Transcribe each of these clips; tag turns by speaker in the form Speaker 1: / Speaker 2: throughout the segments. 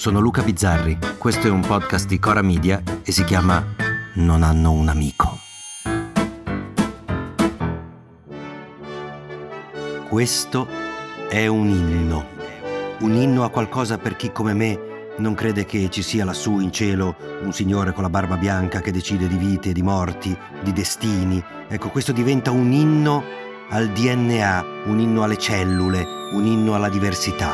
Speaker 1: sono Luca Bizzarri, questo è un podcast di Cora Media e si chiama Non hanno un amico. Questo è un inno, un inno a qualcosa per chi come me non crede che ci sia lassù in cielo un signore con la barba bianca che decide di vite di morti, di destini. Ecco, questo diventa un inno al DNA, un inno alle cellule, un inno alla diversità.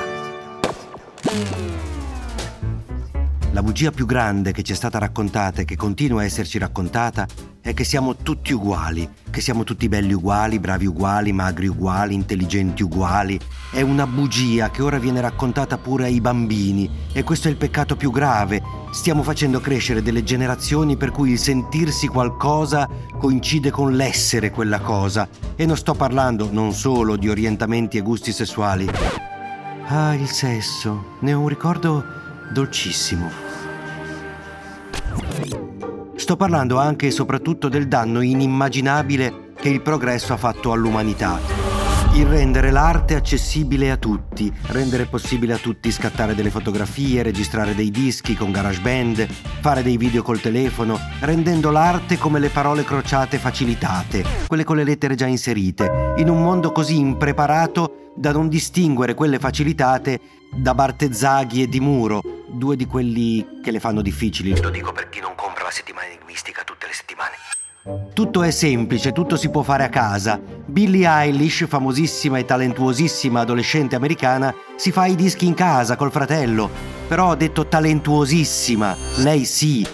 Speaker 1: La bugia più grande che ci è stata raccontata e che continua a esserci raccontata è che siamo tutti uguali, che siamo tutti belli uguali, bravi uguali, magri uguali, intelligenti uguali. È una bugia che ora viene raccontata pure ai bambini e questo è il peccato più grave. Stiamo facendo crescere delle generazioni per cui il sentirsi qualcosa coincide con l'essere quella cosa. E non sto parlando non solo di orientamenti e gusti sessuali. Ah, il sesso, ne ho un ricordo dolcissimo. Sto parlando anche e soprattutto del danno inimmaginabile che il progresso ha fatto all'umanità. Il rendere l'arte accessibile a tutti, rendere possibile a tutti scattare delle fotografie, registrare dei dischi con GarageBand, fare dei video col telefono, rendendo l'arte come le parole crociate facilitate, quelle con le lettere già inserite, in un mondo così impreparato da non distinguere quelle facilitate da Bartezzaghi e di Muro, due di quelli che le fanno difficili. Lo dico per chi non compra la settimana enigmistica tutte le settimane. Tutto è semplice, tutto si può fare a casa. Billie Eilish, famosissima e talentuosissima adolescente americana, si fa i dischi in casa col fratello. Però ho detto talentuosissima, lei sì,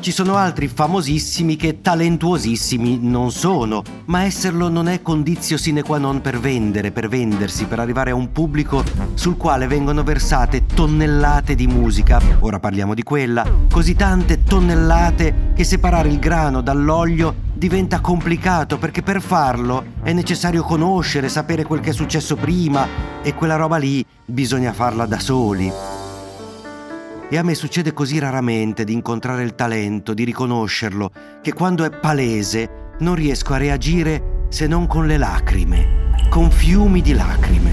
Speaker 1: ci sono altri famosissimi che talentuosissimi non sono, ma esserlo non è condizio sine qua non per vendere, per vendersi, per arrivare a un pubblico sul quale vengono versate tonnellate di musica, ora parliamo di quella, così tante tonnellate che separare il grano dall'olio diventa complicato perché per farlo è necessario conoscere, sapere quel che è successo prima e quella roba lì bisogna farla da soli. E a me succede così raramente di incontrare il talento, di riconoscerlo, che quando è palese non riesco a reagire se non con le lacrime, con fiumi di lacrime.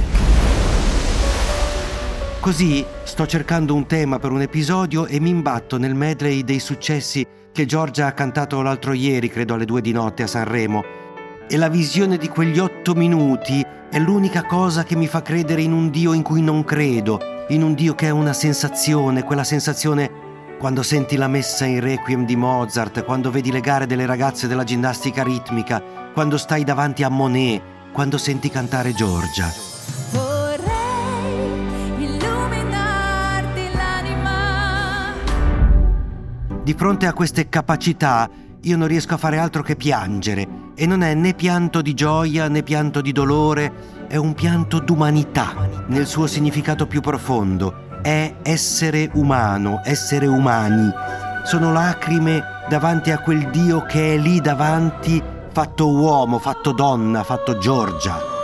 Speaker 1: Così sto cercando un tema per un episodio e mi imbatto nel medley dei successi che Giorgia ha cantato l'altro ieri, credo alle due di notte a Sanremo. E la visione di quegli otto minuti è l'unica cosa che mi fa credere in un Dio in cui non credo, in un Dio che è una sensazione, quella sensazione quando senti la messa in requiem di Mozart, quando vedi le gare delle ragazze della ginnastica ritmica, quando stai davanti a Monet, quando senti cantare Giorgia. Di fronte a queste capacità io non riesco a fare altro che piangere. E non è né pianto di gioia né pianto di dolore, è un pianto d'umanità nel suo significato più profondo. È essere umano, essere umani. Sono lacrime davanti a quel Dio che è lì davanti, fatto uomo, fatto donna, fatto Giorgia.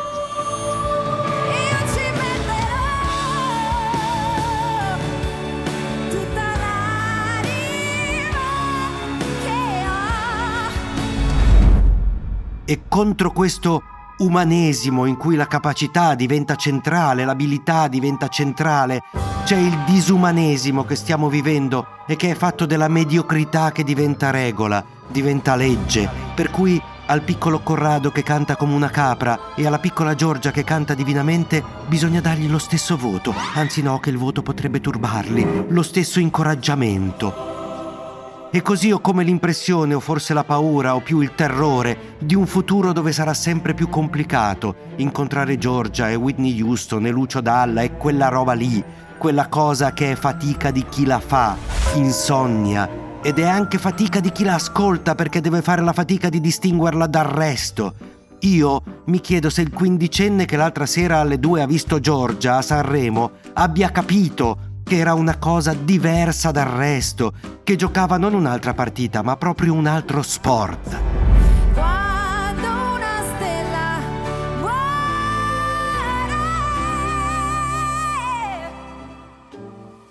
Speaker 1: E contro questo umanesimo in cui la capacità diventa centrale, l'abilità diventa centrale, c'è il disumanesimo che stiamo vivendo e che è fatto della mediocrità che diventa regola, diventa legge, per cui al piccolo Corrado che canta come una capra e alla piccola Giorgia che canta divinamente bisogna dargli lo stesso voto, anzi no che il voto potrebbe turbarli, lo stesso incoraggiamento. E così ho come l'impressione, o forse la paura, o più il terrore, di un futuro dove sarà sempre più complicato incontrare Georgia e Whitney Houston e Lucio Dalla e quella roba lì, quella cosa che è fatica di chi la fa, insonnia, ed è anche fatica di chi la ascolta perché deve fare la fatica di distinguerla dal resto. Io mi chiedo se il quindicenne che l'altra sera alle due ha visto Giorgia a Sanremo abbia capito che era una cosa diversa dal resto, che giocava non un'altra partita, ma proprio un altro sport.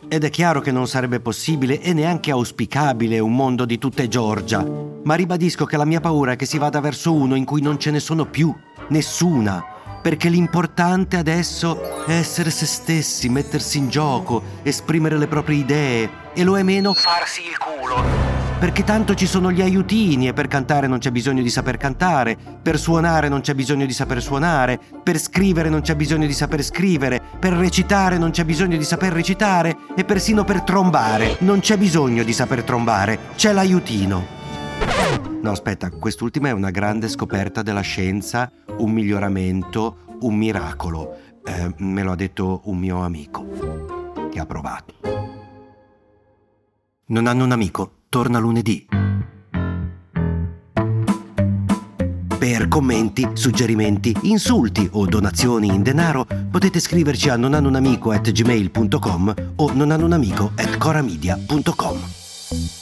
Speaker 1: Ed è chiaro che non sarebbe possibile e neanche auspicabile un mondo di tutte Giorgia, ma ribadisco che la mia paura è che si vada verso uno in cui non ce ne sono più, nessuna, perché l'importante adesso è essere se stessi, mettersi in gioco, esprimere le proprie idee e lo è meno farsi il culo. Perché tanto ci sono gli aiutini e per cantare non c'è bisogno di saper cantare, per suonare non c'è bisogno di saper suonare, per scrivere non c'è bisogno di saper scrivere, per recitare non c'è bisogno di saper recitare e persino per trombare non c'è bisogno di saper trombare, c'è l'aiutino. No, aspetta, quest'ultima è una grande scoperta della scienza, un miglioramento, un miracolo. Eh, me lo ha detto un mio amico che ha provato. Non hanno un amico? Torna lunedì. Per commenti, suggerimenti, insulti o donazioni in denaro potete scriverci a nonhannounamico.gmail.com o nonhannounamico.coramedia.com